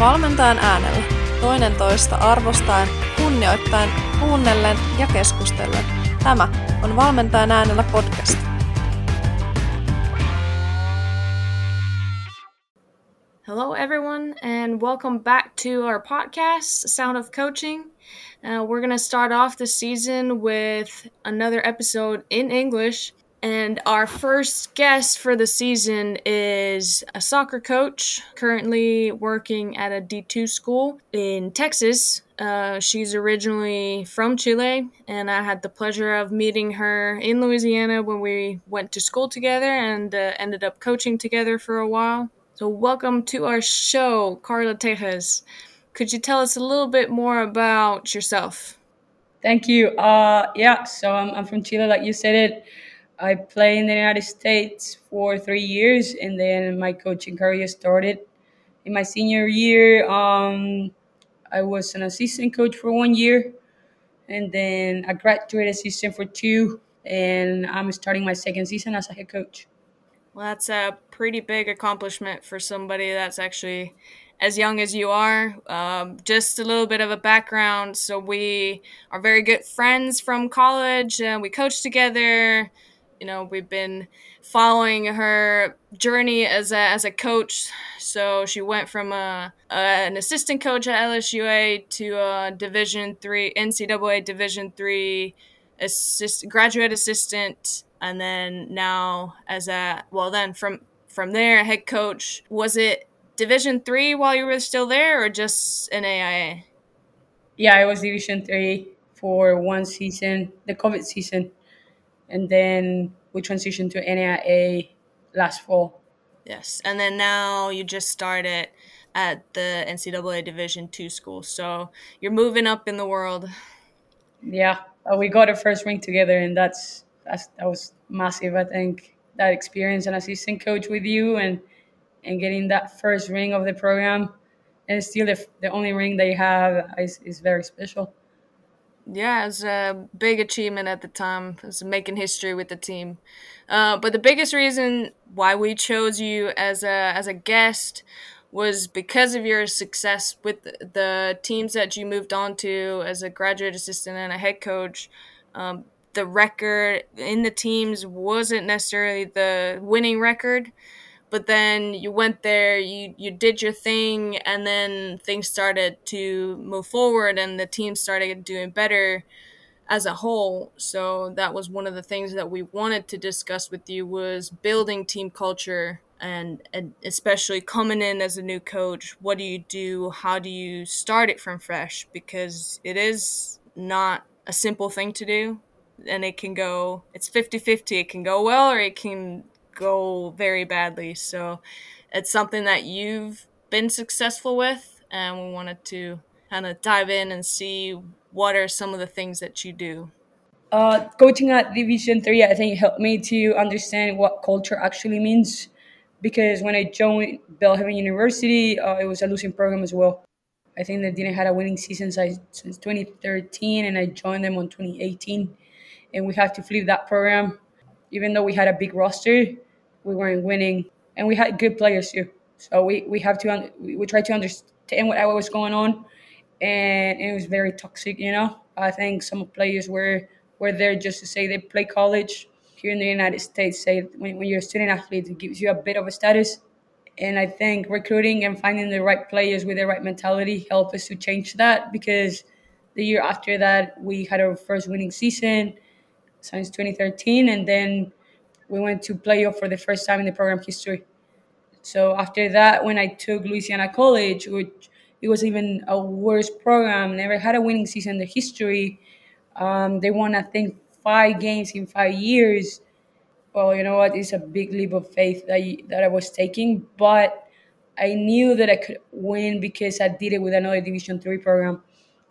Valmentajan äänellä, toinen toista arvostaen, kunnioittain, kuunnellen ja keskustellen. Tämä on Valmentajan äänellä podcast. Hello, everyone, and welcome back to our podcast, Sound of Coaching. Uh, we're going to start off the season with another episode in English. And our first guest for the season is a soccer coach currently working at a D2 school in Texas. Uh, she's originally from Chile, and I had the pleasure of meeting her in Louisiana when we went to school together and uh, ended up coaching together for a while. So, welcome to our show, Carla Tejas. Could you tell us a little bit more about yourself? Thank you. Uh, yeah, so I'm, I'm from Chile, like you said it. I played in the United States for three years, and then my coaching career started in my senior year. Um, I was an assistant coach for one year, and then a graduate assistant for two, and I'm starting my second season as a head coach. Well, that's a pretty big accomplishment for somebody that's actually as young as you are. Um, just a little bit of a background. So, we are very good friends from college, and we coach together you know we've been following her journey as a as a coach. So she went from a, a an assistant coach at LSUA to a Division three NCAA Division three assist graduate assistant, and then now as a well then from from there head coach. Was it Division three while you were still there, or just an AIA? Yeah, it was Division three for one season, the COVID season and then we transitioned to NAIA last fall. Yes, and then now you just started at the NCAA Division two school, so you're moving up in the world. Yeah, uh, we got our first ring together, and that's, that's that was massive. I think that experience, an assistant coach with you, and and getting that first ring of the program, and still the, the only ring they have is, is very special yeah, it's a big achievement at the time. It's making history with the team. Uh, but the biggest reason why we chose you as a as a guest was because of your success with the teams that you moved on to as a graduate assistant and a head coach. Um, the record in the teams wasn't necessarily the winning record, but then you went there you you did your thing and then things started to move forward and the team started doing better as a whole. So that was one of the things that we wanted to discuss with you was building team culture and, and especially coming in as a new coach. What do you do? How do you start it from fresh? Because it is not a simple thing to do and it can go it's 50-50 it can go well or it can go very badly. So it's something that you've been successful with, and we wanted to kind of dive in and see what are some of the things that you do. Uh, coaching at Division Three, I think helped me to understand what culture actually means. Because when I joined Belhaven University, uh, it was a losing program as well. I think they didn't have a winning season since 2013, and I joined them on 2018. And we had to flip that program, even though we had a big roster we weren't winning, and we had good players too. So we, we have to we, try to understand what, was going on, and it was very toxic. You know, I think some players were were there just to say they play college. Here in the United States, say when, when you're a student athlete, it gives you a bit of a status. And I think recruiting and finding the right players with the right mentality help us to change that because the year after that we had our first winning season since 2013 and then we went to playoff for the first time in the program history. So after that, when I took Louisiana College, which it was even a worse program, never had a winning season in the history. Um, they won, I think, five games in five years. Well, you know what? It's a big leap of faith that that I was taking, but I knew that I could win because I did it with another Division three program.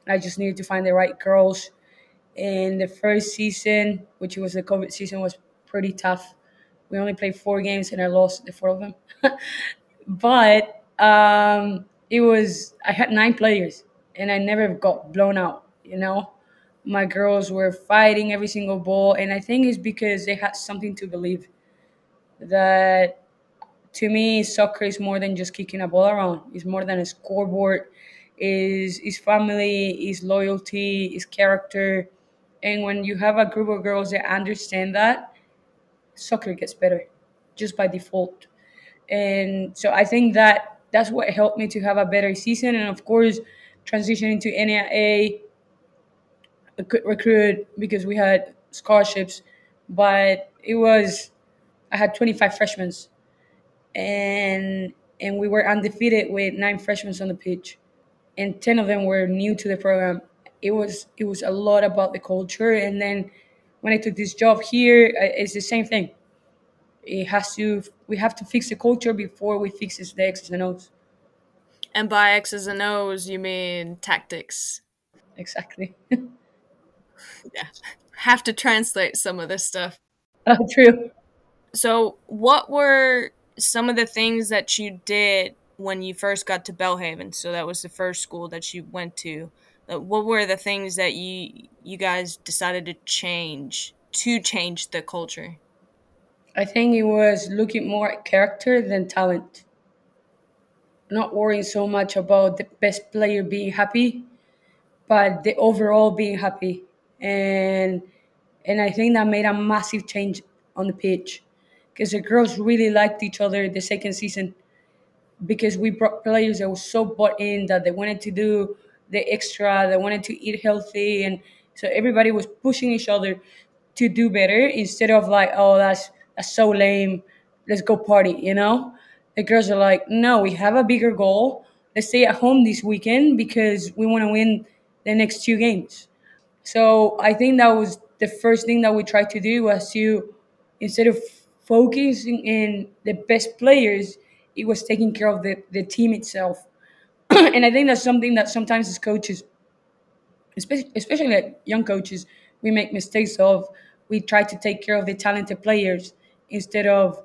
I just needed to find the right girls. And the first season, which was the COVID season, was pretty tough. We only played four games and I lost the four of them. but um, it was, I had nine players and I never got blown out, you know? My girls were fighting every single ball. And I think it's because they had something to believe that to me, soccer is more than just kicking a ball around. It's more than a scoreboard. Is is family, is loyalty, is character, and when you have a group of girls that understand that, soccer gets better, just by default. And so I think that that's what helped me to have a better season, and of course, transitioning to NAIA recruit because we had scholarships, but it was I had 25 freshmen, and and we were undefeated with nine freshmen on the pitch, and 10 of them were new to the program. It was it was a lot about the culture, and then when I took this job here, it's the same thing. It has to we have to fix the culture before we fix the X's and O's. And by X's and O's, you mean tactics. Exactly. yeah, have to translate some of this stuff. Uh, true. So, what were some of the things that you did when you first got to Belhaven? So that was the first school that you went to. What were the things that you you guys decided to change to change the culture? I think it was looking more at character than talent. Not worrying so much about the best player being happy, but the overall being happy and and I think that made a massive change on the pitch because the girls really liked each other the second season because we brought players that were so bought in that they wanted to do the extra, they wanted to eat healthy, and so everybody was pushing each other to do better instead of like, oh, that's that's so lame, let's go party, you know. The girls are like, no, we have a bigger goal. Let's stay at home this weekend because we want to win the next two games. So I think that was the first thing that we tried to do was to instead of focusing in the best players, it was taking care of the, the team itself. and I think that's something that sometimes as coaches, especially, especially like young coaches, we make mistakes of. We try to take care of the talented players instead of,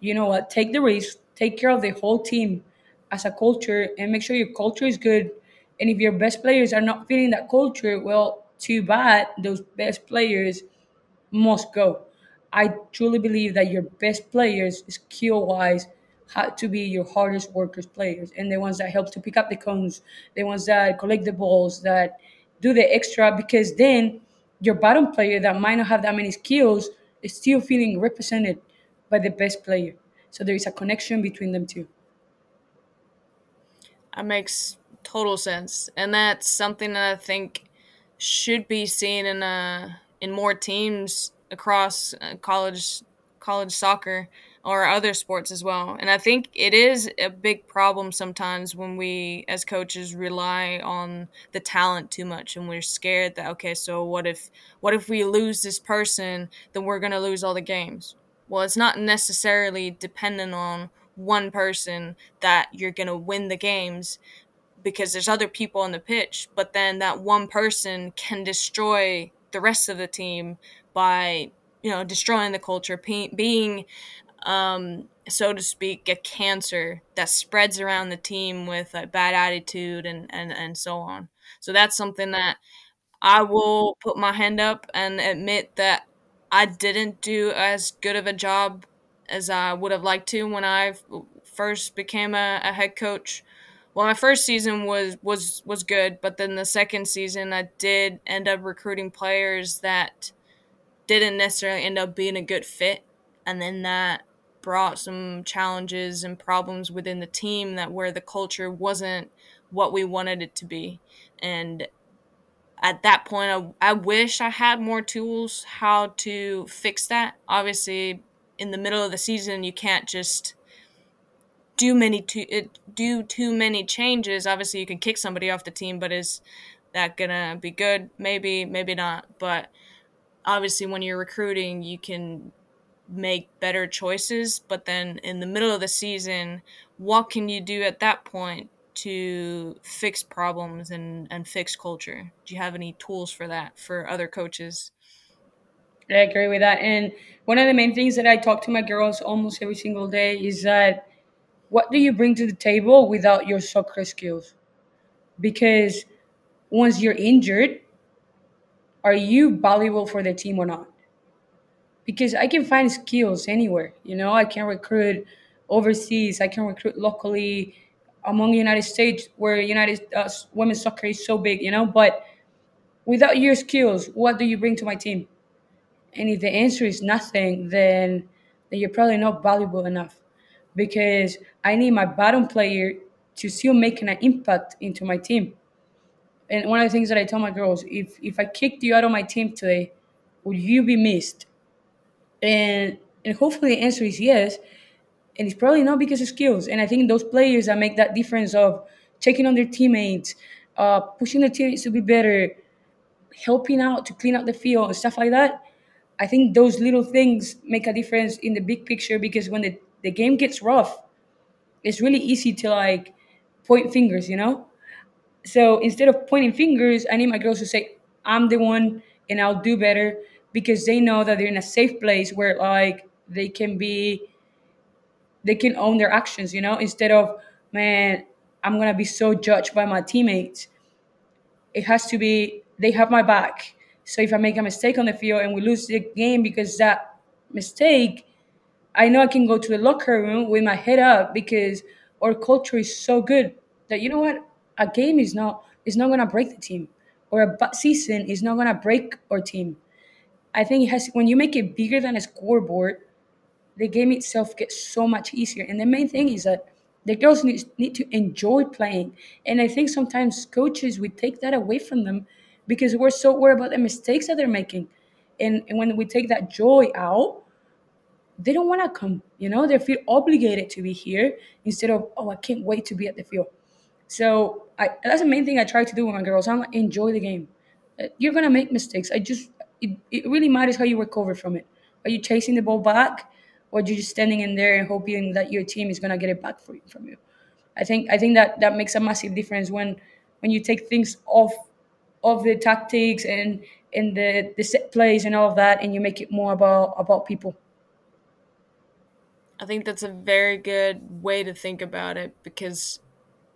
you know what, take the risk, take care of the whole team as a culture, and make sure your culture is good. And if your best players are not feeling that culture, well, too bad those best players must go. I truly believe that your best players, skill wise, to be your hardest workers players and the ones that help to pick up the cones, the ones that collect the balls, that do the extra because then your bottom player that might not have that many skills is still feeling represented by the best player. So there is a connection between them two. That makes total sense. And that's something that I think should be seen in uh in more teams across uh, college college soccer or other sports as well. And I think it is a big problem sometimes when we as coaches rely on the talent too much and we're scared that okay, so what if what if we lose this person, then we're to lose all the games. Well, it's not necessarily dependent on one person that you're to win the games because there's other people on the pitch, but then that one person can destroy the rest of the team by you know destroying the culture, being um, so to speak, a cancer that spreads around the team with a bad attitude and, and, and so on. So that's something that I will put my hand up and admit that I didn't do as good of a job as I would have liked to when I first became a, a head coach well my first season was was was good but then the second season i did end up recruiting players that didn't necessarily end up being a good fit and then that brought some challenges and problems within the team that where the culture wasn't what we wanted it to be and at that point I, I wish i had more tools how to fix that obviously in the middle of the season you can't just do many too uh, do too many changes, obviously you can kick somebody off the team, but is that gonna be good? Maybe, maybe not. But obviously, when you're recruiting, you can make better choices. But then in the middle of the season, what can you do at that point to fix problems and and fix culture? Do you have any tools for that for other coaches? I agree with that. And one of the main things that I talk to my girls almost every single day is that what do you bring to the table without your soccer skills? Because once you're injured, are you valuable for the team or not? Because I can find skills anywhere. You know, I can recruit overseas. I can recruit locally among the United States, where United uh, women's soccer is so big, you know. But without your skills, what do you bring to my team? And if the answer is nothing, then then you're probably not valuable enough, because I need my bottom player to still making an impact into my team. And one of the things that I tell my girls, if if I kicked you out of my team today, would you be missed? And and hopefully the answer is yes. And it's probably not because of skills. And I think those players that make that difference of checking on their teammates, uh, pushing their teammates to be better, helping out to clean up the field and stuff like that. I think those little things make a difference in the big picture because when the, the game gets rough, it's really easy to like point fingers, you know? So instead of pointing fingers, I need my girls to say, I'm the one and I'll do better because they know that they're in a safe place where like they can be they can own their actions, you know, instead of man, I'm gonna be so judged by my teammates. It has to be they have my back. So if I make a mistake on the field and we lose the game because that mistake, I know I can go to the locker room with my head up because our culture is so good that you know what a game is not is not gonna break the team or a season is not gonna break our team. I think it has when you make it bigger than a scoreboard, the game itself gets so much easier. And the main thing is that the girls need, need to enjoy playing. And I think sometimes coaches we take that away from them because we're so worried about the mistakes that they're making. And, and when we take that joy out, they don't want to come. You know, they feel obligated to be here instead of, oh, I can't wait to be at the field. So I, that's the main thing I try to do with my girls. I'm like, enjoy the game. Uh, you're gonna make mistakes. I just it, it really matters how you recover from it. Are you chasing the ball back, or are you just standing in there and hoping that your team is gonna get it back you, from you? I think I think that that makes a massive difference when when you take things off of the tactics and and the the set plays and all of that, and you make it more about about people. I think that's a very good way to think about it because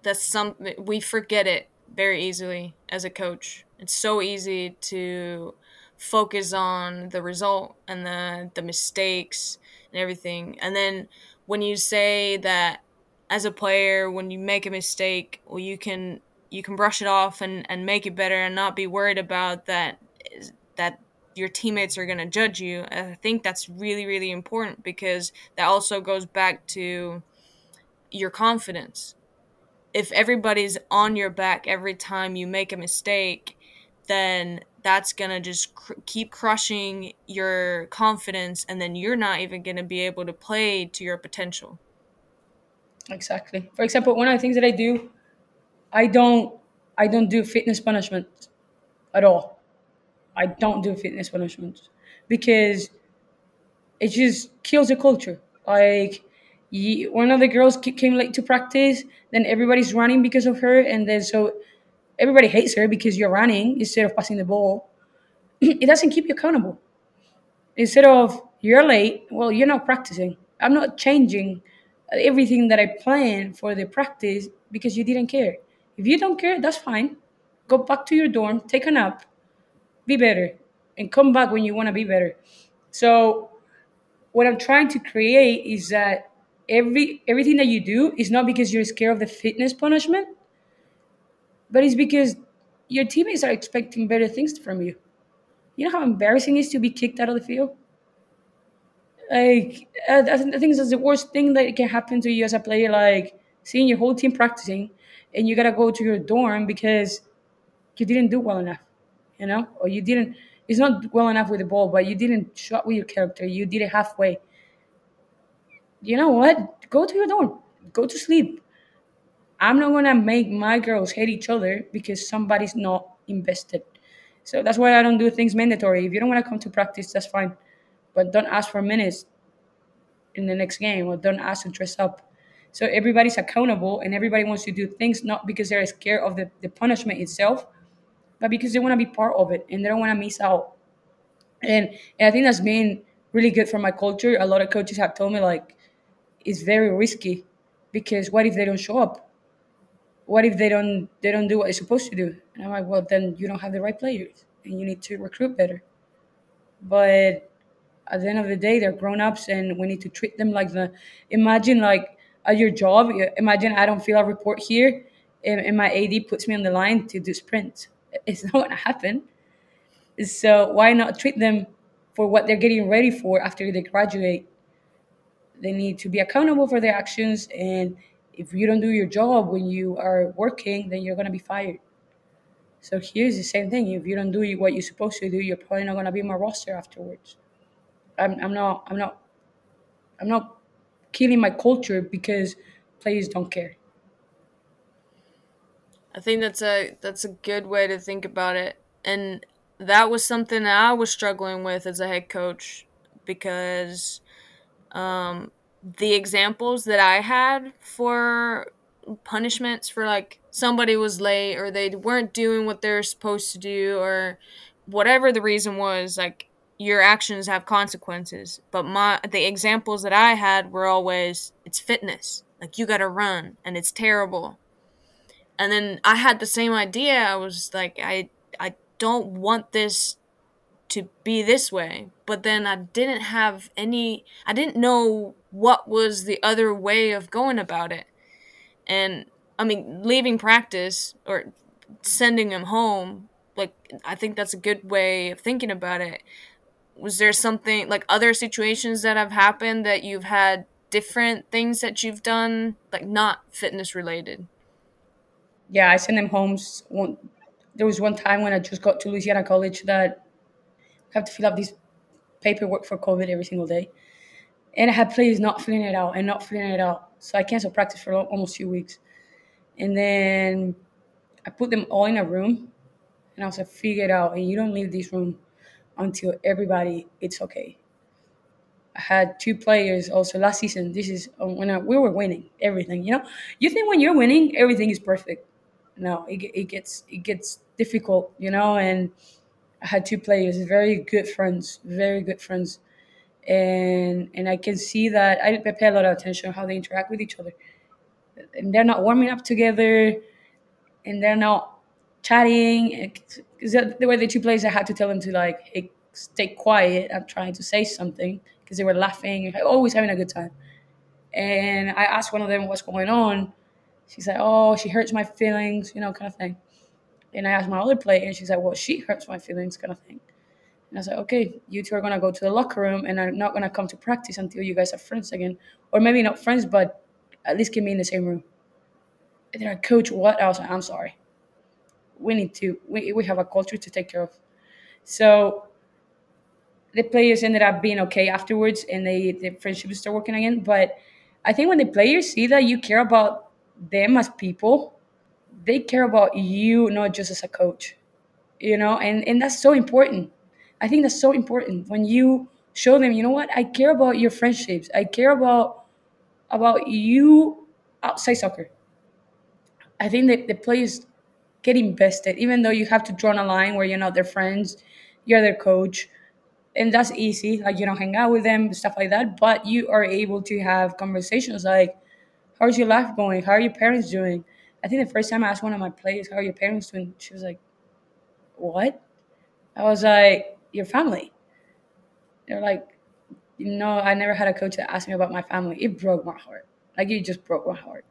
that's something we forget it very easily as a coach. It's so easy to focus on the result and the the mistakes and everything. And then when you say that as a player when you make a mistake, well you can you can brush it off and and make it better and not be worried about that that your teammates are going to judge you. I think that's really really important because that also goes back to your confidence if everybody's on your back every time you make a mistake, then that's going to just cr- keep crushing your confidence and then you're not even going to be able to play to your potential. Exactly. For example, one of the things that I do, I don't I don't do fitness punishment at all. I don't do fitness punishments because it just kills the culture. Like one of the girls came late to practice then everybody's running because of her and then so everybody hates her because you're running instead of passing the ball. It doesn't keep you accountable. Instead of you're late well you're not practicing. I'm not changing everything that i plan for the practice because you didn't care. If you don't care that's fine. Go back to your dorm take a nap be better and come back when you want to be better. So what i'm trying to create is that every everything that you do is not because you're scared of the fitness punishment, but it's because your teammates are expecting better things from you. You know how embarrassing it is to be kicked out of the field. Like uh, I think that's the worst thing that can happen to you as a player. Like seeing your whole team practicing, and you gotta go to your dorm because you didn't do well enough, you know, or you didn't. It's not well enough with the ball, but you didn't show up with your character. You did it halfway you know what? Go to your dorm. Go to sleep. I'm not gonna make my girls hate each other because somebody's not invested. So that's why I don't do things mandatory. If you don't want to come to practice, that's fine. But don't ask for minutes in the next game or don't ask to dress up. So everybody's accountable and everybody wants to do things not because they're scared of the, the punishment itself, but because they want to be part of it and they don't want to miss out. And, and I think that's been really good for my culture. A lot of coaches have told me like it's very risky because what if they don't show up? What if they don't they don't do what they're supposed to do? And I'm like, well, then you don't have the right players, and you need to recruit better. But at the end of the day, they're grown ups, and we need to treat them like the. Imagine like at your job. Imagine I don't fill a report here, and, and my AD puts me on the line to do sprints. It's not gonna happen. So why not treat them for what they're getting ready for after they graduate? They need to be accountable for their actions, and if you don't do your job when you are working, then you're gonna be fired. So here's the same thing. If you don't do what you're supposed to do, you're probably not gonna be on my roster afterwards. I'm, I'm not I'm not I'm not killing my culture because players don't care. I think that's a that's a good way to think about it. And that was something that I was struggling with as a head coach because um, the examples that I had for punishments for like somebody was late or they weren't doing what they're supposed to do or whatever the reason was like your actions have consequences. But my the examples that i had were always it's fitness. Like you got to run and it's terrible. And then i had the same idea. I was like i i don't want this to be this way. But then i didn't have any i didn't know what was the other way of going about it and I mean, leaving practice or sending him home, like I think that's a good way of thinking about it. Was there something like other situations that have happened that you've had different things that you've done, like not fitness related? Yeah, I sent them home. One, there was one time when I just got to Louisiana College that I have to fill up this paperwork for COVID every single day. And I had players not filling it out and not filling it out. So I canceled practice for almost two weeks. And then I put them all in a room and I was like, figure it out. And you don't leave this room until everybody, it's okay. I had two players also last season. This is um, when I, we were winning everything. You know, you think when you're winning, everything is perfect. No, it, it gets it gets difficult. You know, and I had two players, very good friends, very good friends, and and I can see that I pay a lot of attention how they interact with each other. And they're not warming up together and they're not chatting because there were the two players I had to tell them to like hey, stay quiet i'm trying to say something because they were laughing always oh, having a good time. And i asked one of them what's going on. She's like oh she hurts my feelings you know kind of thing. And i asked my other player and she's like well she hurts my feelings kind of thing and I was like, okay, you two are gonna go to the locker room, and I'm not gonna come to practice until you guys are friends again, or maybe not friends, but at least get me in the same room. And they're like, Coach, what else? I'm sorry. We need to, we, we have a culture to take care of. So the players ended up being okay afterwards and they the friendship started working again. But I think when the players see that you care about them as people, they care about you not just as a coach. You know, and, and that's so important. I think that's so important when you show them, you know what, I care about your friendships. I care about about you outside soccer. I think that the players get invested, even though you have to draw a line where you're not their friends, you're their coach, and that's easy. Like you don't hang out with them, stuff like that. But you are able to have conversations like, "How's your life going? How are your parents doing?" I think the first time I asked one of my players, "How are your parents doing?" She was like, "What?" I was like, "Your family." They're like, no, I never had a coach that asked me about my family. It broke my heart. Like it just broke my heart.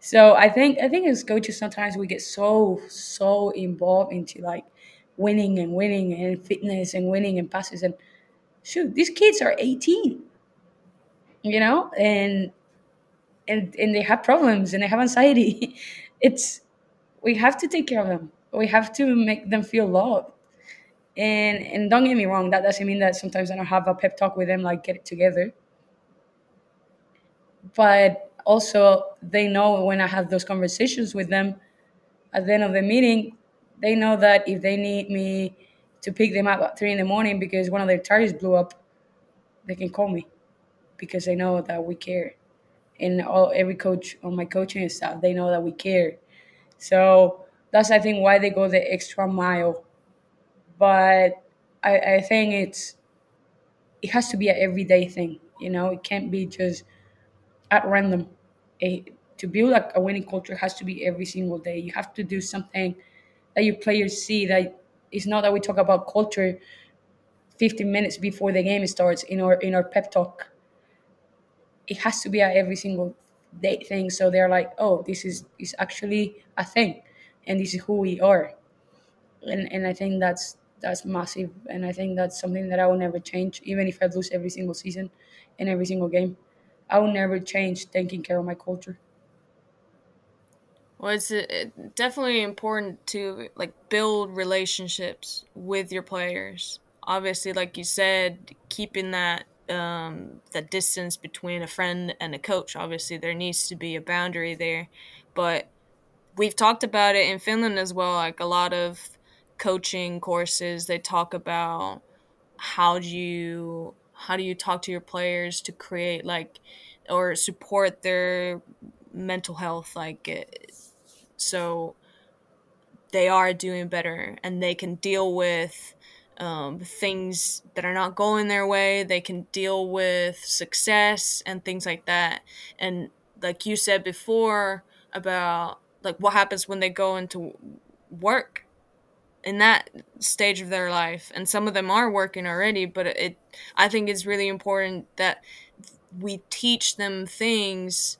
So I think I think as coaches sometimes we get so so involved into like winning and winning and fitness and winning and passes and shoot these kids are 18 you know and and and they have problems and they have anxiety it's we have to take care of them we have to make them feel loved and and don't get me wrong, that doesn't mean that sometimes I don't have a pep talk with them, like get it together. But also, they know when I have those conversations with them at the end of the meeting, they know that if they need me to pick them up at three in the morning because one of their tires blew up, they can call me because they know that we care. And all every coach on my coaching staff, they know that we care. So that's I think why they go the extra mile but I, I think it's it has to be an everyday thing. You know, it can't be just at random. A, to build like a winning culture has to be every single day. You have to do something that your players see that it's not that we talk about culture 15 minutes before the game starts in our in our pep talk it has to be at every single day thing so they're like oh this is is actually a thing and this is who we are and and i think that's that's massive and i think that's something that i will never change even if i lose every single season and every single game. I will never change taking care of my culture. Well it's definitely important to like build relationships with your players. Obviously like you said keeping that um, that distance between a friend and a coach obviously there needs to be a boundary there. But we've talked about it in finland as well like a lot of coaching courses they talk about how do you how do you talk to your players to create like or support their mental health like eh, so they are doing better and they can deal with um, things that are not going their way. They can deal with success and things like that. And like you said before about like what happens when they go into work in that stage of their life and some of them are working already but it i think it's really important that we teach them things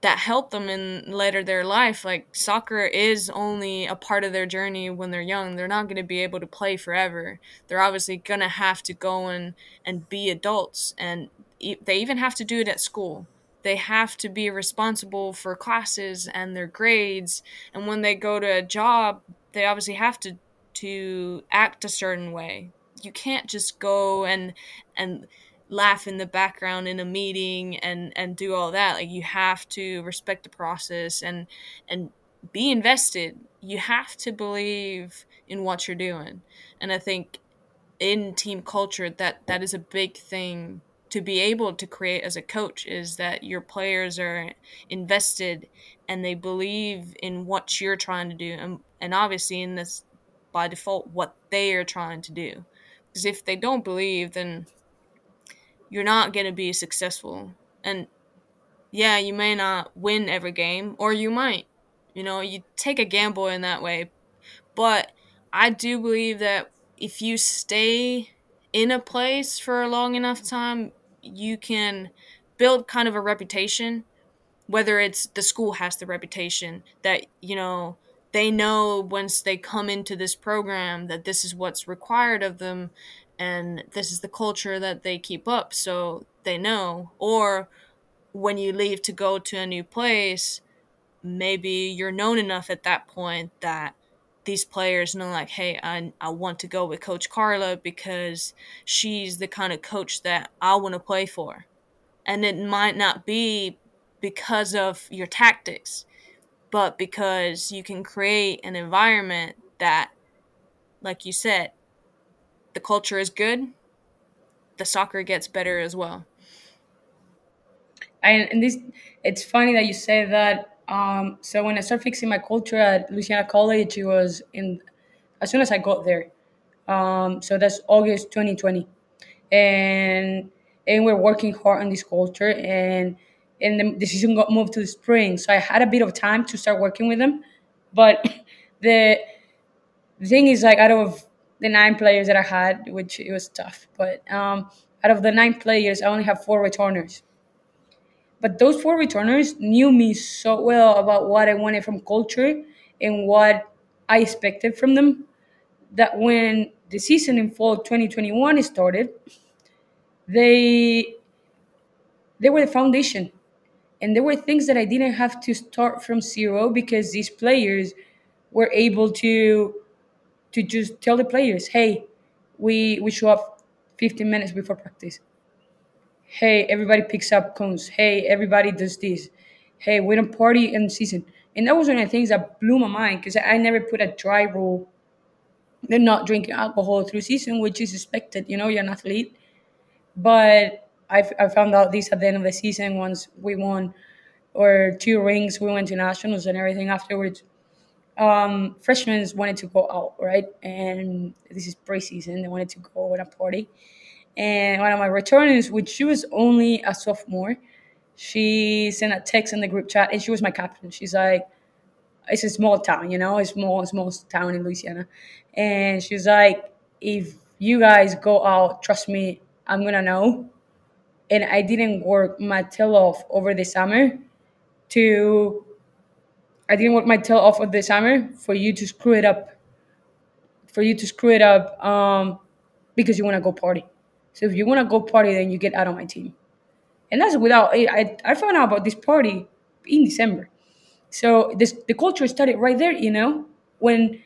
that help them in later their life. Like soccer is only a part of their journey when they're young. They're not going to be able to play forever. They're obviously going to have to go and and be adults and they even have to do it at school. They have to be responsible for classes and their grades and when they go to a job they obviously have to to act a certain way. You can't just go and and laugh in the background in a meeting and and do all that. Like you have to respect the process and and be invested. You have to believe in what you're doing. And I think in team culture that that is a big thing to be able to create as a coach is that your players are invested and they believe in what you're trying to do and, and obviously in this by default what they are trying to do. Because if they don't believe then you're not going to be successful. And yeah you may not win every game or you might you know you take a gamble in that way. But i do believe that if you stay in a place for a long enough time you can build kind of a reputation whether it's the school has the reputation that you know they know once they come into this program that this is what's required of them and this is the culture that they keep up so they know. Or when you leave to go to a new place maybe you're known enough at that point that these players know like hey I, I want to go with coach carla because she's the kind of coach that i want to play for. And it might not be because of your tactics but because you can create an environment that like you said the culture is good the soccer gets better as well and, and this it's funny that you say that um, so when I started fixing my culture at Louisiana College, it was in as soon as I got there. Um, so that's August 2020, and and we're working hard on this culture, and and the decision got moved to the spring. So I had a bit of time to start working with them, but the thing is like out of the nine players that I had, which it was tough, but um, out of the nine players, I only have four returners. But those four returners knew me so well about what I wanted from culture and what I expected from them that when the season in fall 2021 started, they they were the foundation. And there were things that I didn't have to start from zero because these players were able to to just tell the players, hey, we we show up 15 minutes before practice hey, everybody picks up cones. Hey, everybody does this. Hey, we don't party in season. And that was one of the things that blew my mind because I never put a dry rule. They're not drinking alcohol through season, which is expected. You know, you're an athlete. But I, I found out this at the end of the season once we won or two rings. We went to nationals and everything afterwards. Um, freshmen wanted to go out, right? And this is preseason. They wanted to go and a party. And one of my returners, which she was only a sophomore, she sent a text in the group chat, and she was my captain. She's like, "It's a small town, you know, it's small, small town in Louisiana," and she's like, "If you guys go out, trust me, I'm gonna know. And I didn't work my tail off over the summer to I didn't work my tail off of the summer for you to screw it up. For you to screw it up um, because you want to go party. So if you want to go party, then you get out of my team. And that's without I I found out about this party in December. So this the culture started right there, you know, when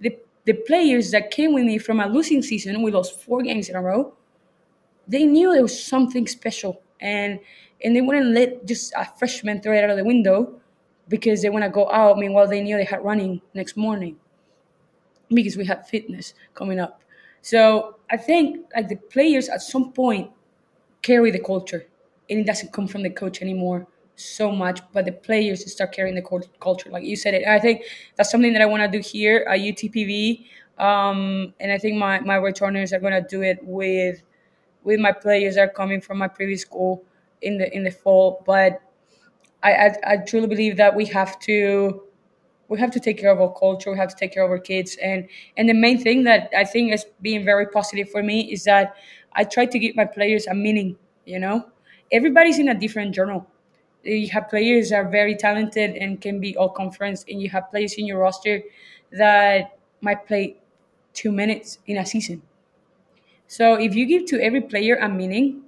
the the players that came with me from a losing season, we lost four games in a row. They knew there was something special, and and they wouldn't let just a freshman throw it out of the window because they want to go out. Meanwhile, they knew they had running next morning because we had fitness coming up. So I think like the players at some point carry the culture, and it doesn't come from the coach anymore so much, but the players start carrying the culture, like you said it. I think that's something that I want to do here at UTPB um, and I think my my returners are gonna do it with with my players that are coming from my previous school in the in the fall. But I, I, I truly believe that we have to we have to take care of our culture. We have to take care of our kids, and and the main thing that I think is being very positive for me is that I try to give my players a meaning. You know, everybody's in a different journal. You have players that are very talented and can be all conference, and you have players in your roster that might play two minutes in a season. So if you give to every player a meaning,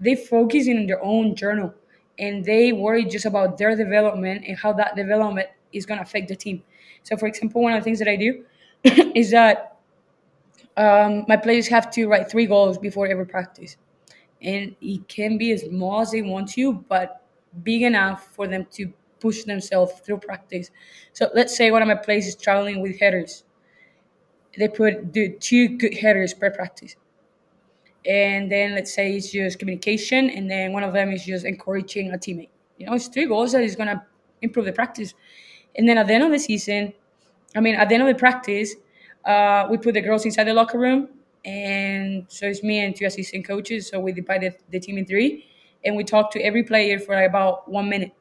they focus in their own journal and they worry just about their development and how that development is going to affect the team. So, for example, one of the things that I do is that um, my players have to write three goals before every practice. And it can be as small as they want to, but big enough for them to push themselves through practice. So let's say one of my players is traveling with headers. They put do two good headers per practice and then let's say it's just communication, and then one of them is just encouraging a teammate. You know, it's three goals that is gonna improve the practice. And then at the end of the season, I mean, at the end of the practice, uh, we put the girls inside the locker room, and so it's me and two assistant coaches. So we divided the team in three, and we talk to every player for about one minute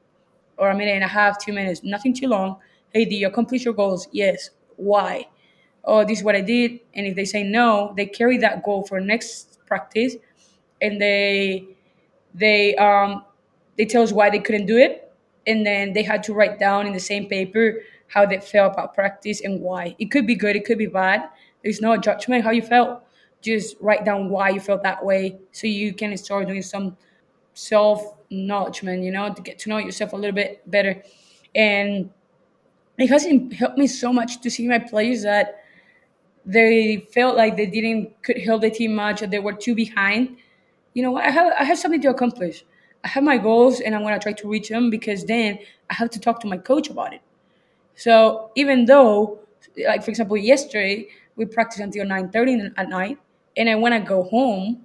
or a minute and a half, two minutes, nothing too long. Hey, did you accomplish your goals? Yes. Why? Oh, this is what I did. And if they say no, they carry that goal for next practice, and they they um they tell us why they couldn't do it, and then they had to write down in the same paper how they felt about practice and why. It could be good, it could be bad. There's no judgment how you felt. Just write down why you felt that way, so you can start doing some self acknowledgement. You know, to get to know yourself a little bit better, and it has helped me so much to see my players that they felt like they didn't could help the team much or they were too behind. You know i have i have something to accomplish. I have my goals and i'm to try to reach them because then i have to talk to my coach about it. So even though like for example yesterday we practiced until 9.30 at night and i want to go home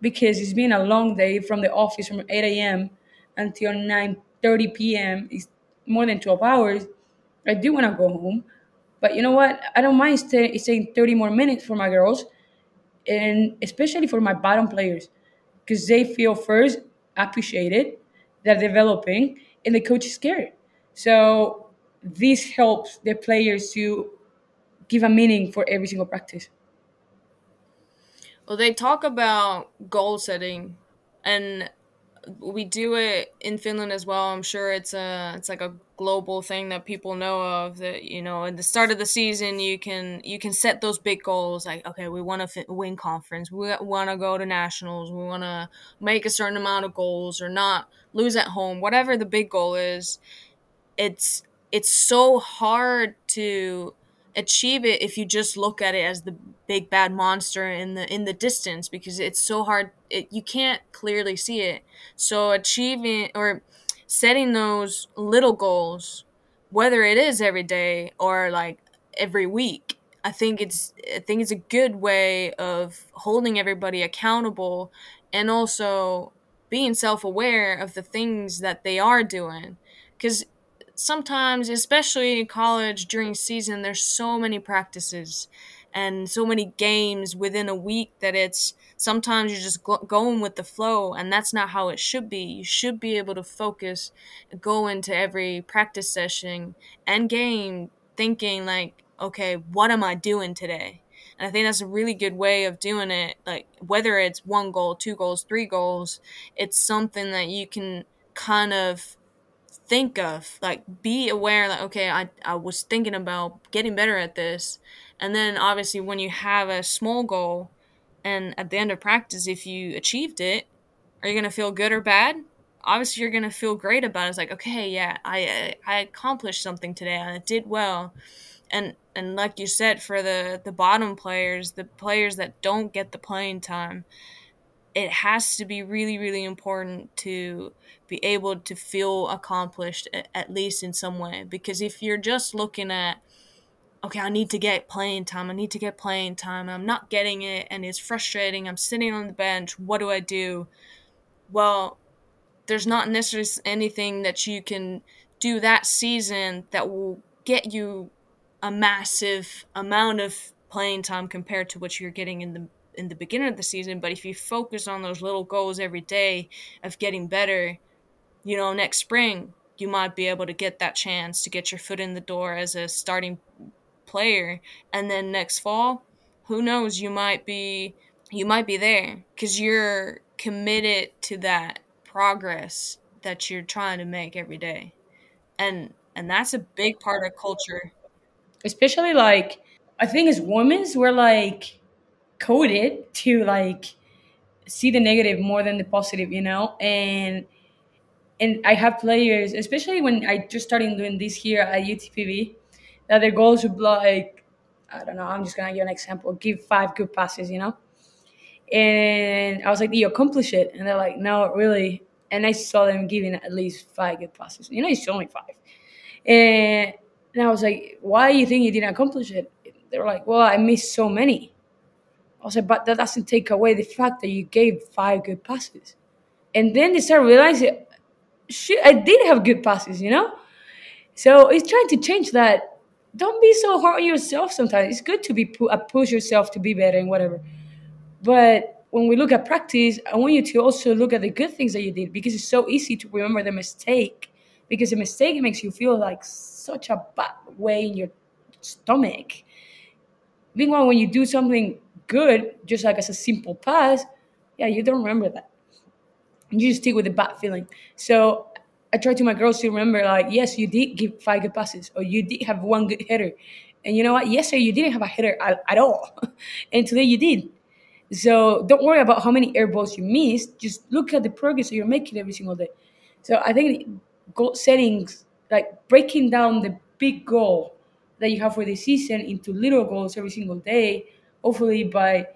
because it's been a long day from the office from 8 a.m until 9.30 p.m it's more than 12 hours i do want to go home but you know what? I don't mind stay, staying 30 more minutes for my girls, and especially for my bottom players, because they feel first appreciated, they're developing, and the coach is scared. So this helps the players to give a meaning for every single practice. Well, they talk about goal setting, and we do it in Finland as well. I'm sure it's a it's like a global thing that people know of that you know at the start of the season you can you can set those big goals. Like okay we want to win conference. We want to go to nationals. We want to make a certain amount of goals or not lose at home. Whatever the big goal is it's it's so hard to achieve it if you just look at it as the big bad monster in the in the distance because it's so hard it, you can't clearly see it. So achieving or setting those little goals whether it is every day or like every week i think it's i think it's a good way of holding everybody accountable and also being self-aware of the things that they are doing. Because sometimes, especially in college during season, there's so many practices and so many games within a week that it's sometimes you're just going with the flow and that's not how it should be you should be able to focus go into every practice session and game thinking like okay what am i doing today And I think that's a really good way of doing it. Like whether it's one goal, two goals, three goals, it's something that you can kind of think of like be aware that okay I, I was thinking about getting better at this. And then obviously when you have a small goal and at the end of practice if you achieved it are you going to feel good or bad? Obviously you're going to feel great about it. It's like okay yeah i i accomplished something today. And i did well. And and like you said for the the bottom players the players that don't get the playing time it has to be really really important to be able to feel accomplished at least in some way. Because if you're just looking at okay i need to get playing time i need to get playing time i'm not getting it and it's frustrating i'm sitting on the bench what do i do? Well there's not necessarily anything that you can do that season that will get you a massive amount of playing time compared to what you're getting in the in the beginning of the season but if you focus on those little goals every day of getting better you know next spring you might be able to get that chance to get your foot in the door as a starting player. And then next fall who knows you might be you might be there cuz you're committed to that progress that you're trying to make every day. And and that's a big part of culture. Especially like i think as women's we're like coded to like see the negative more than the positive, you know? And and I have players, especially when I just started doing this here at UTPB, that their goals would like, I don't know, I'm just gonna give an example, give five good passes, you know? And I was like, you accomplish it? And they're like, no, really. And I saw them giving at least five good passes. You know, it's only five. And, and I was like, why do you think you didn't accomplish it? They were like, well, I missed so many. I like, but that doesn't take away the fact that you gave five good passes. And then they start realizing, shit, I did have good passes, you know? So it's trying to change that. Don't be so hard on yourself sometimes. It's good to be uh, push yourself to be better and whatever. But when we look at practice, I want you to also look at the good things that you did because it's so easy to remember the mistake. Because a mistake makes you feel like such a bad way in your stomach. Meanwhile, when you do something good, just like as a simple pass, yeah, you don't remember that. You just stick with the bad feeling. So I try to my girls to remember, like, yes, you did give five good passes, or you did have one good header. And you know what? Yesterday you didn't have a header at, at all, and today you did. So don't worry about how many air balls you missed. Just look at the progress that you're making every single day. So I think goal settings, like breaking down the big goal that you have for the season into little goals every single day, hopefully by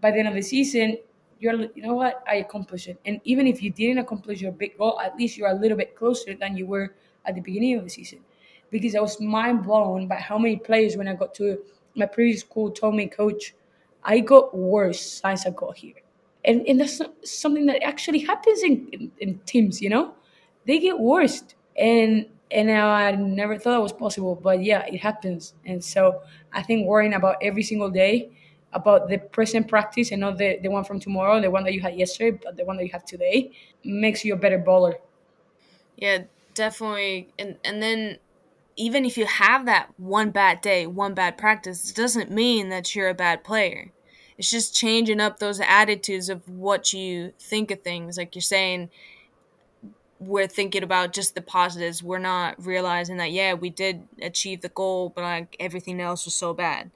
by the end of the season you're you know what? I accomplished it. And even if you didn't accomplish your big goal at least you're a little bit closer than you were at the beginning of the season. Because i was mind blown by how many players when i got to my previous school told me coach i got worse since i got here. And, and that's something that actually happens in, in, in teams you know? They get worse. And and I never thought it was possible, but yeah, it happens. And so I think worrying about every single day about the present practice and not the, the one from tomorrow, the one that you had yesterday, but the one that you have today, makes you a better bowler. Yeah, definitely. And and then even if you have that one bad day, one bad practice, it doesn't mean that you're a bad player. It's just changing up those attitudes of what you think of things. Like you're saying, we're thinking about just the positives. We're not realizing that yeah, we did achieve the goal, but like everything else was so bad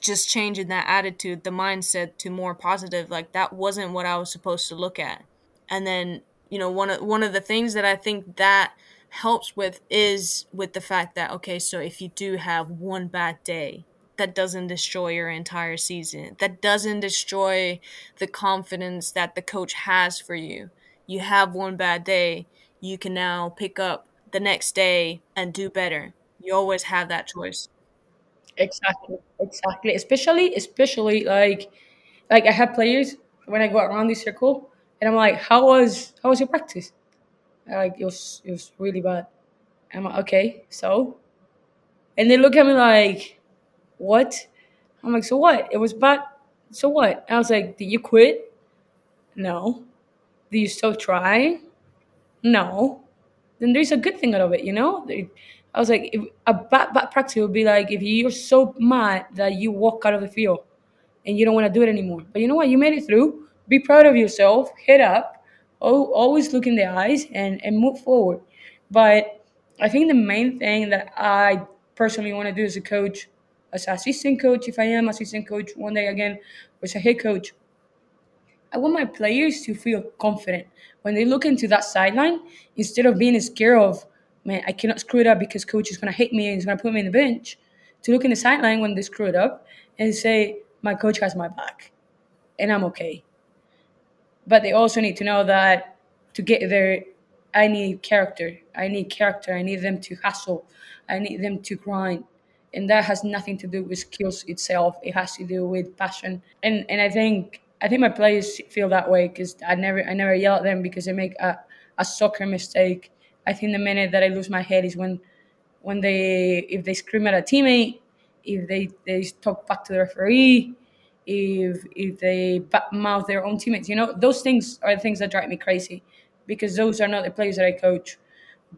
just changing that attitude, the mindset to more positive. Like that wasn't what I was supposed to look at. And then, you know, one of one of the things that I think that helps with is with the fact that okay, so if you do have one bad day, that doesn't destroy your entire season. That doesn't destroy the confidence that the coach has for you. You have one bad day, you can now pick up the next day and do better. You always have that choice. Exactly, exactly. Especially, especially like, like I have players when I go around the circle, and I'm like, "How was how was your practice?" They're like, "It was it was really bad." I'm like, "Okay, so," and they look at me like, "What?" I'm like, "So what? It was bad. So what?" And I was like, "Did you quit?" No. Do you still try? No. Then there's a good thing out of it, you know. I was like, if, a bad, bad practice would be like if you're so mad that you walk out of the field. and you don't want to do it anymore. But you know what? You made it through. Be proud of yourself. Head up. always look in the eyes and, and move forward. But I think the main thing that I personally want to do as a coach, as assistant coach, if I am assistant coach one day again, or as a head coach, I want my players to feel confident when they look into that sideline instead of being scared of, man, I cannot screw it up because coach is going to hate me and he's going to put me in the bench. To look in the sideline when they screw it up and say, my coach has my back and I'm okay. But they also need to know that to get there, I need character. I need character. I need them to hustle. I need them to grind. And that has nothing to do with skills itself. It has to do with passion. And and I think I think my players feel that way because I never I never yell at them because they make a, a soccer mistake. I think the minute that I lose my head is when when they if they scream at a teammate if they, they talk back to the referee, if if they mouth their own teammates. You know, those things are the things that drive me crazy because those are not the players that I coach.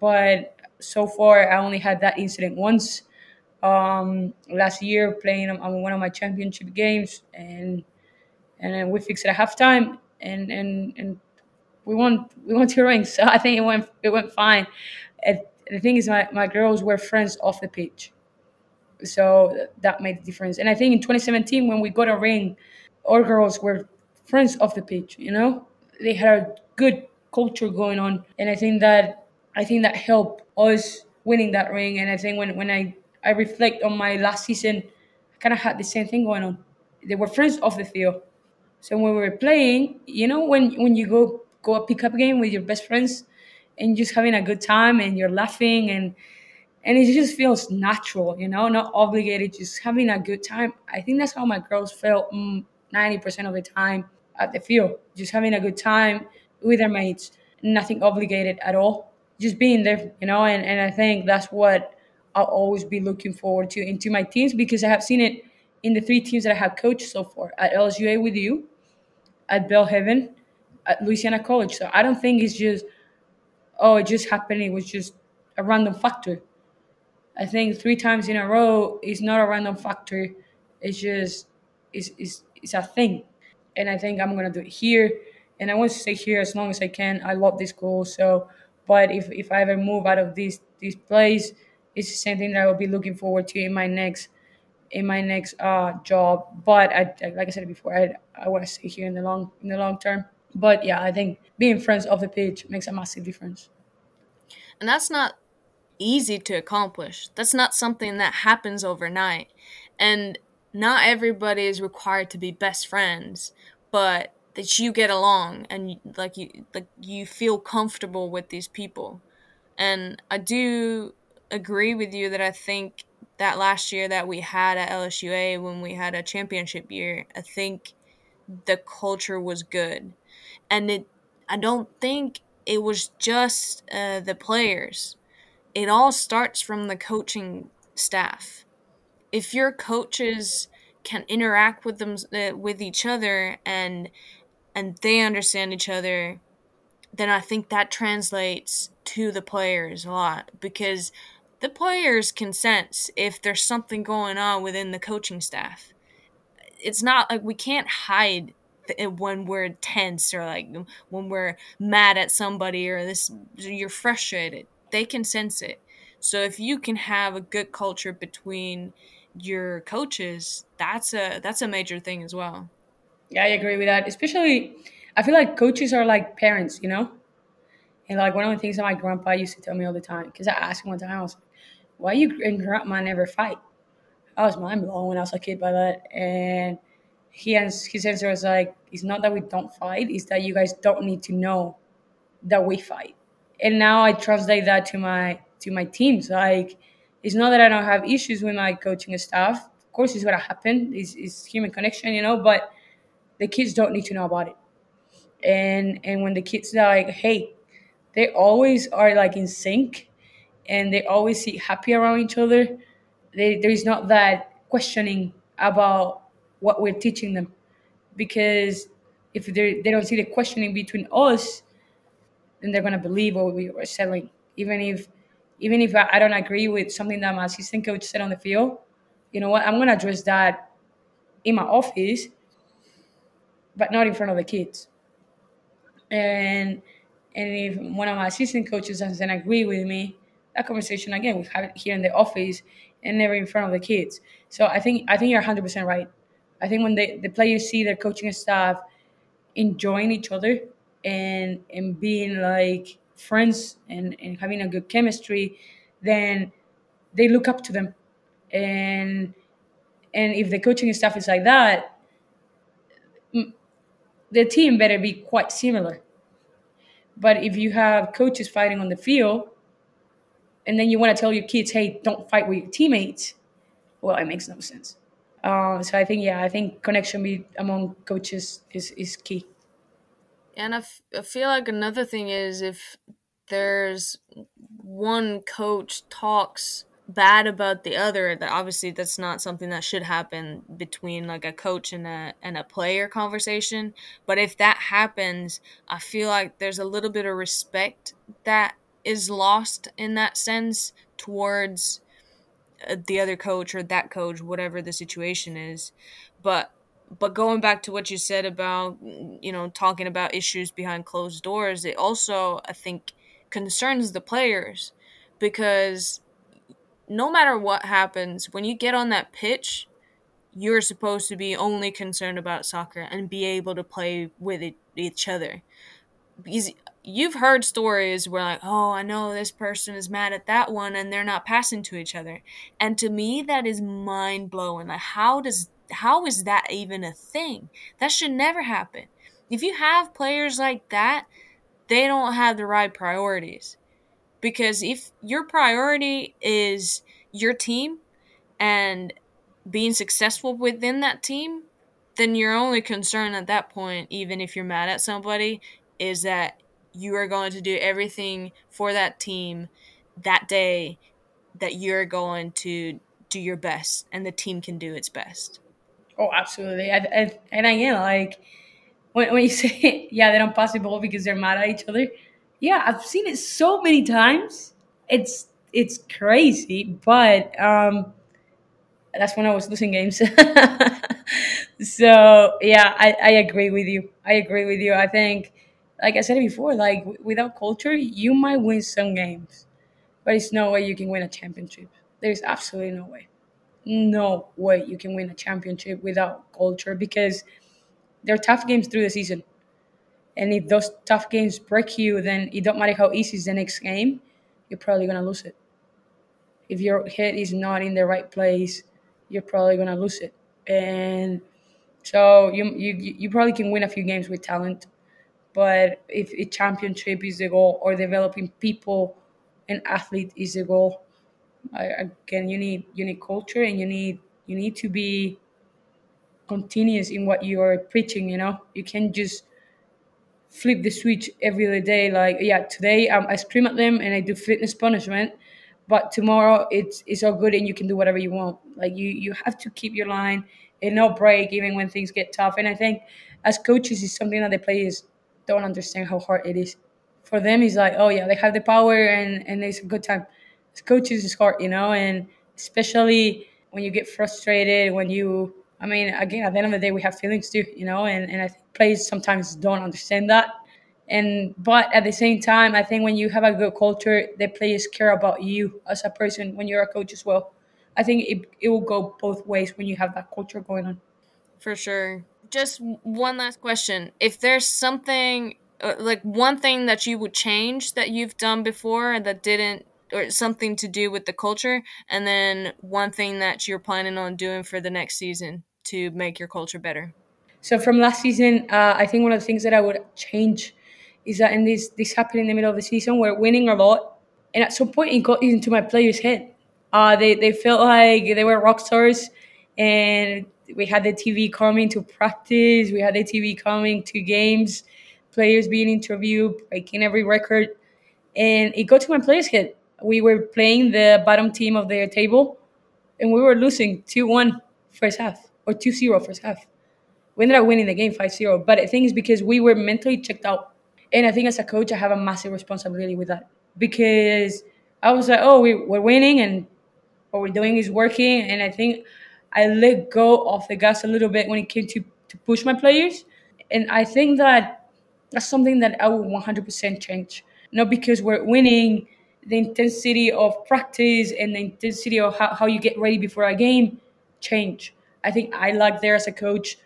But so far, I only had that incident once um, last year playing on one of my championship games, and and we fixed it at halftime, and and and we won we won two rings. So I think it went it went fine. And the thing is, my, my girls were friends off the pitch so that made a difference. And I think in 2017, when we got a ring, our girls were friends off the pitch. You know, they had a good culture going on, and I think that I think that helped us winning that ring. And I think when when I I reflect on my last season, I kind of had the same thing going on. They were friends off the field. So when we were playing, you know, when when you go go a pickup game with your best friends and just having a good time and you're laughing and and it just feels natural, you know, not obligated, just having a good time. I think that's how my girls felt mm, 90% of the time at the field, just having a good time with their mates, nothing obligated at all, just being there, you know, and, and I think that's what I'll always be looking forward to into my teams because I have seen it in the three teams that I have coached so far at LSUA with you, at Belhaven, at Louisiana College. So I don't think it's just, oh, it just happened. It was just a random factor I think three times in a row is not a random factor. It's just it's, it's, it's a thing. And I think I'm gonna do it here. And I want to stay here as long as I can. I love this school. So but if, if I ever move out of this this place, it's the same thing that I will be looking forward to in my next in my next uh, job. But I, like I said before, I, I want to stay here in the long in the long term. But yeah, I think being friends off the pitch makes a massive difference. And that's not easy to accomplish. That's not something that happens overnight. And not everybody is required to be best friends, but that you get along and like you like you feel comfortable with these people. And I do agree with you that I think that last year that we had at LSUA when we had a championship year, I think the culture was good. And it I don't think it was just uh, the players it all starts from the coaching staff. If your coaches can interact with them uh, with each other and and they understand each other, then I think that translates to the players a lot because the players can sense if there's something going on within the coaching staff. It's not like we can't hide when we're tense or like when we're mad at somebody or this you're frustrated they can sense it. So if you can have a good culture between your coaches, that's a that's a major thing as well. Yeah, I agree with that. Especially, I feel like coaches are like parents, you know. And like one of the things that my grandpa used to tell me all the time, because I asked him one time, I was like, "Why you and grandma never fight?" I was mind blown when I was a kid by that, and he his answer was like, "It's not that we don't fight; it's that you guys don't need to know that we fight." and now I translate that to my to my teams. Like it's not that I don't have issues with my coaching staff. Of course, it's gonna happen. It's, it's human connection, you know. But the kids don't need to know about it. And and when the kids are like, hey, they always are like in sync, and they always see happy around each other. They, there is not that questioning about what we're teaching them, because if they they don't see the questioning between us then they're gonna believe what we were selling, even if even if I, don't agree with something that my assistant coach said on the field. You know what? I'm gonna address that in my office, but not in front of the kids. And and if one of my assistant coaches doesn't agree with me, that conversation again we have it here in the office and never in front of the kids. So I think I think you're 100 percent right. I think when they, the players see their coaching staff enjoying each other and and being like friends and, and having a good chemistry, then they look up to them. And and if the coaching staff is like that, the team better be quite similar. But if you have coaches fighting on the field, and then you want to tell your kids, "Hey, don't fight with your teammates," well, it makes no sense. Um, so I think, yeah, I think connection be, among coaches is is key. And I, f- I feel like another thing is if there's one coach talks bad about the other that obviously that's not something that should happen between like a coach and a and a player conversation but if that happens i feel like there's a little bit of respect that is lost in that sense towards uh, Uh, the other coach or that coach whatever the situation is but but going back to what you said about you know talking about issues behind closed doors it also i think concerns the players because no matter what happens, when you get on that pitch, you're supposed to be only concerned about soccer and be able to play with each other. Because you've heard stories where like, oh, I know this person is mad at that one and they're not passing to each other. And to me that is mind blowing. Like how does how is that even a thing? That should never happen. If you have players like that, they don't have the right priorities because if your priority is your team and being successful within that team, then your only concern at that point, even if you're mad at somebody, is that you are going to do everything for that team that day that you're going to do your best and the team can do its best. Oh, absolutely. I, I, and again, like when, when you say, yeah, they don't pass the ball because they're mad at each other, yeah, I've seen it so many times. It's it's crazy, but um, that's when I was losing games. so yeah, I, I agree with you. I agree with you. I think, like I said before, like without culture, you might win some games, but it's no way you can win a championship. There's absolutely no way, no way you can win a championship without culture because they're tough games through the season. And if those tough games break you, then it don't matter how easy is the next game, you're probably gonna lose it. If your head is not in the right place, you're probably gonna lose it. And so you you you probably can win a few games with talent, but if a championship is the goal or developing people and athlete is the goal, I, again you need you need culture and you need you need to be continuous in what you are preaching. You know, you can't just flip the switch every day. Like, yeah, today um, I scream at them and I do fitness punishment, but tomorrow it's it's all good and you can do whatever you want. Like you you have to keep your line and no break even when things get tough. And I think as coaches is something that the players don't understand how hard it is. For them, it's like, oh yeah, they have the power and and it's a good time. As coaches, it's hard, you know, and especially when you get frustrated, when you I mean, again, at the end of the day, we have feelings too, you know, and, and I think players sometimes don't understand that. And but at the same time, I think when you have a good culture, the players care about you as a person when you're a coach as well. I think it, it will go both ways when you have that culture going on. For sure. Just one last question. If there's something uh, like one thing that you would change that you've done before that didn't or something to do with the culture and then one thing that you're planning on doing for the next season to make your culture better? So from last season, uh, I think one of the things that I would change is that in this this happened in the middle of the season, we're winning a lot, and at some point it got into my players' head. Uh, they they felt like they were rock stars, and we had the TV coming to practice, we had the TV coming to games, players being interviewed, breaking every record, and it got to my players' head. We were playing the bottom team of the table, and we were losing two one first half or 2-0 first half. We ended up winning the game 5-0. But I think it's because we were mentally checked out. And I think as a coach, I have a massive responsibility with that. Because I was like, oh, we, we're winning and what we're doing is working. And I think I let go of the gas a little bit when it came to, to push my players. And I think that that's something that I will 100% change. Not because we're winning, the intensity of practice and the intensity of how, how you get ready before a game change. I think I lacked there as a coach.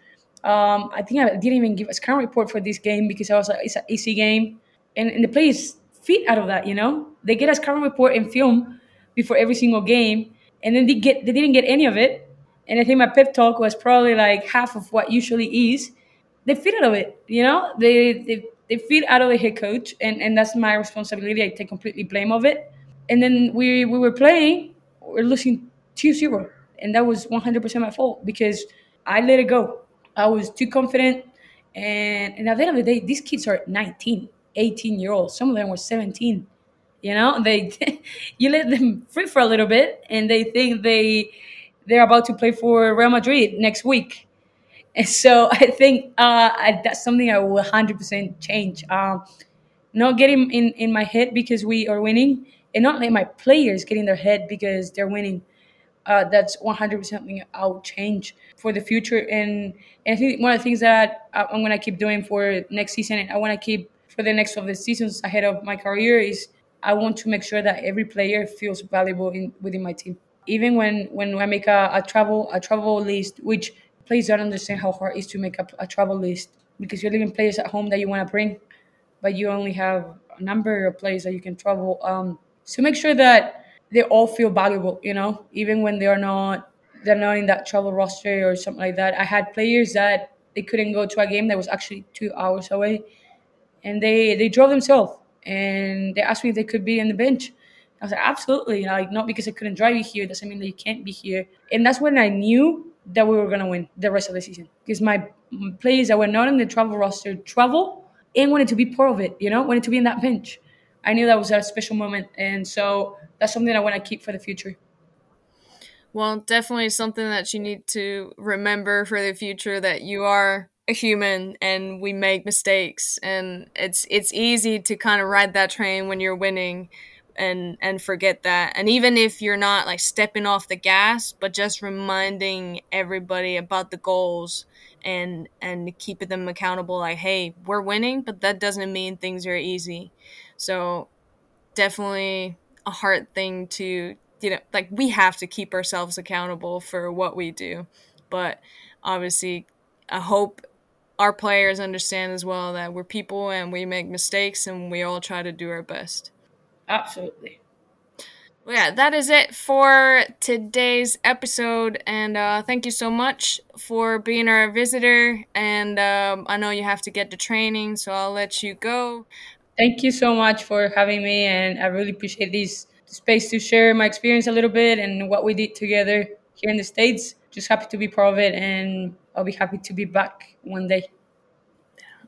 Um, I think I didn't even give a scrum report for this game because I was like, it's an easy game. And, and the players feed out of that, you know? They get a scrum report and film before every single game. And then they get they didn't get any of it. And I think my pep talk was probably like half of what usually is. They feel out of it, you know? They they, they feel out of the head coach and, and that's my responsibility. I take completely blame of it. And then we, we were playing, we're losing 2-0 and that was 100% my fault because I let it go. I was too confident, and, and at the end of the day, these kids are 19, 18 year olds. Some of them were 17. You know, they you let them free for a little bit, and they think they they're about to play for Real Madrid next week. And so I think uh, I, that's something I will 100% change. Um, not getting in, in my head because we are winning, and not let my players get in their head because they're winning uh, that's 100% something I'll change for the future. And, and I think one of the things that I'm going to keep doing for next season, and I want to keep for the next of the seasons ahead of my career, is I want to make sure that every player feels valuable in, within my team. Even when, when I make a, a travel a travel list, which players don't understand how hard it is to make a, a travel list because you're leaving players at home that you want to bring, but you only have a number of players that you can travel. Um, so make sure that they all feel valuable, you know, even when they are not they're not in that travel roster or something like that. I had players that they couldn't go to a game that was actually two hours away, and they they drove themselves and they asked me if they could be in the bench. I was like, absolutely, you know, like not because I couldn't drive you here doesn't mean that you can't be here. And that's when I knew that we were gonna win the rest of the season because my players that were not in the travel roster travel and wanted to be part of it, you know, wanted to be in that bench. I knew that was a special moment, and so that's something I want to keep for the future. Well, definitely something that you need to remember for the future that you are a human and we make mistakes and it's it's easy to kind of ride that train when you're winning and and forget that. And even if you're not like stepping off the gas, but just reminding everybody about the goals and and keeping them accountable like, "Hey, we're winning, but that doesn't mean things are easy." So, definitely a hard thing to you know like we have to keep ourselves accountable for what we do but obviously i hope our players understand as well that we're people and we make mistakes and we all try to do our best absolutely well, yeah, that is it for today's episode. And uh, thank you so much for being our visitor. And um, I know you have to get to training, so I'll let you go. Thank you so much for having me, and I really appreciate this space to share my experience a little bit and what we did together here in the States. Just happy to be part of it, and I'll be happy to be back one day.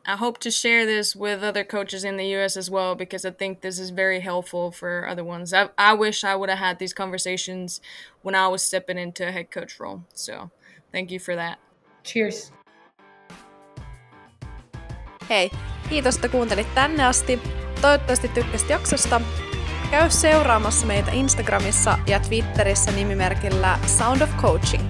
I hope to share this with other coaches in the US as well because I think this is very helpful for other ones. I, I wish I would have had these conversations when I was stepping into a head coach role. So thank you for that. Cheers. Hei, kiitos, että kuuntelit tänne asti. Toivottavasti tykkäsit jaksosta. Käy seuraamassa meitä Instagramissa ja Twitterissä nimimerkillä Sound of Coaching.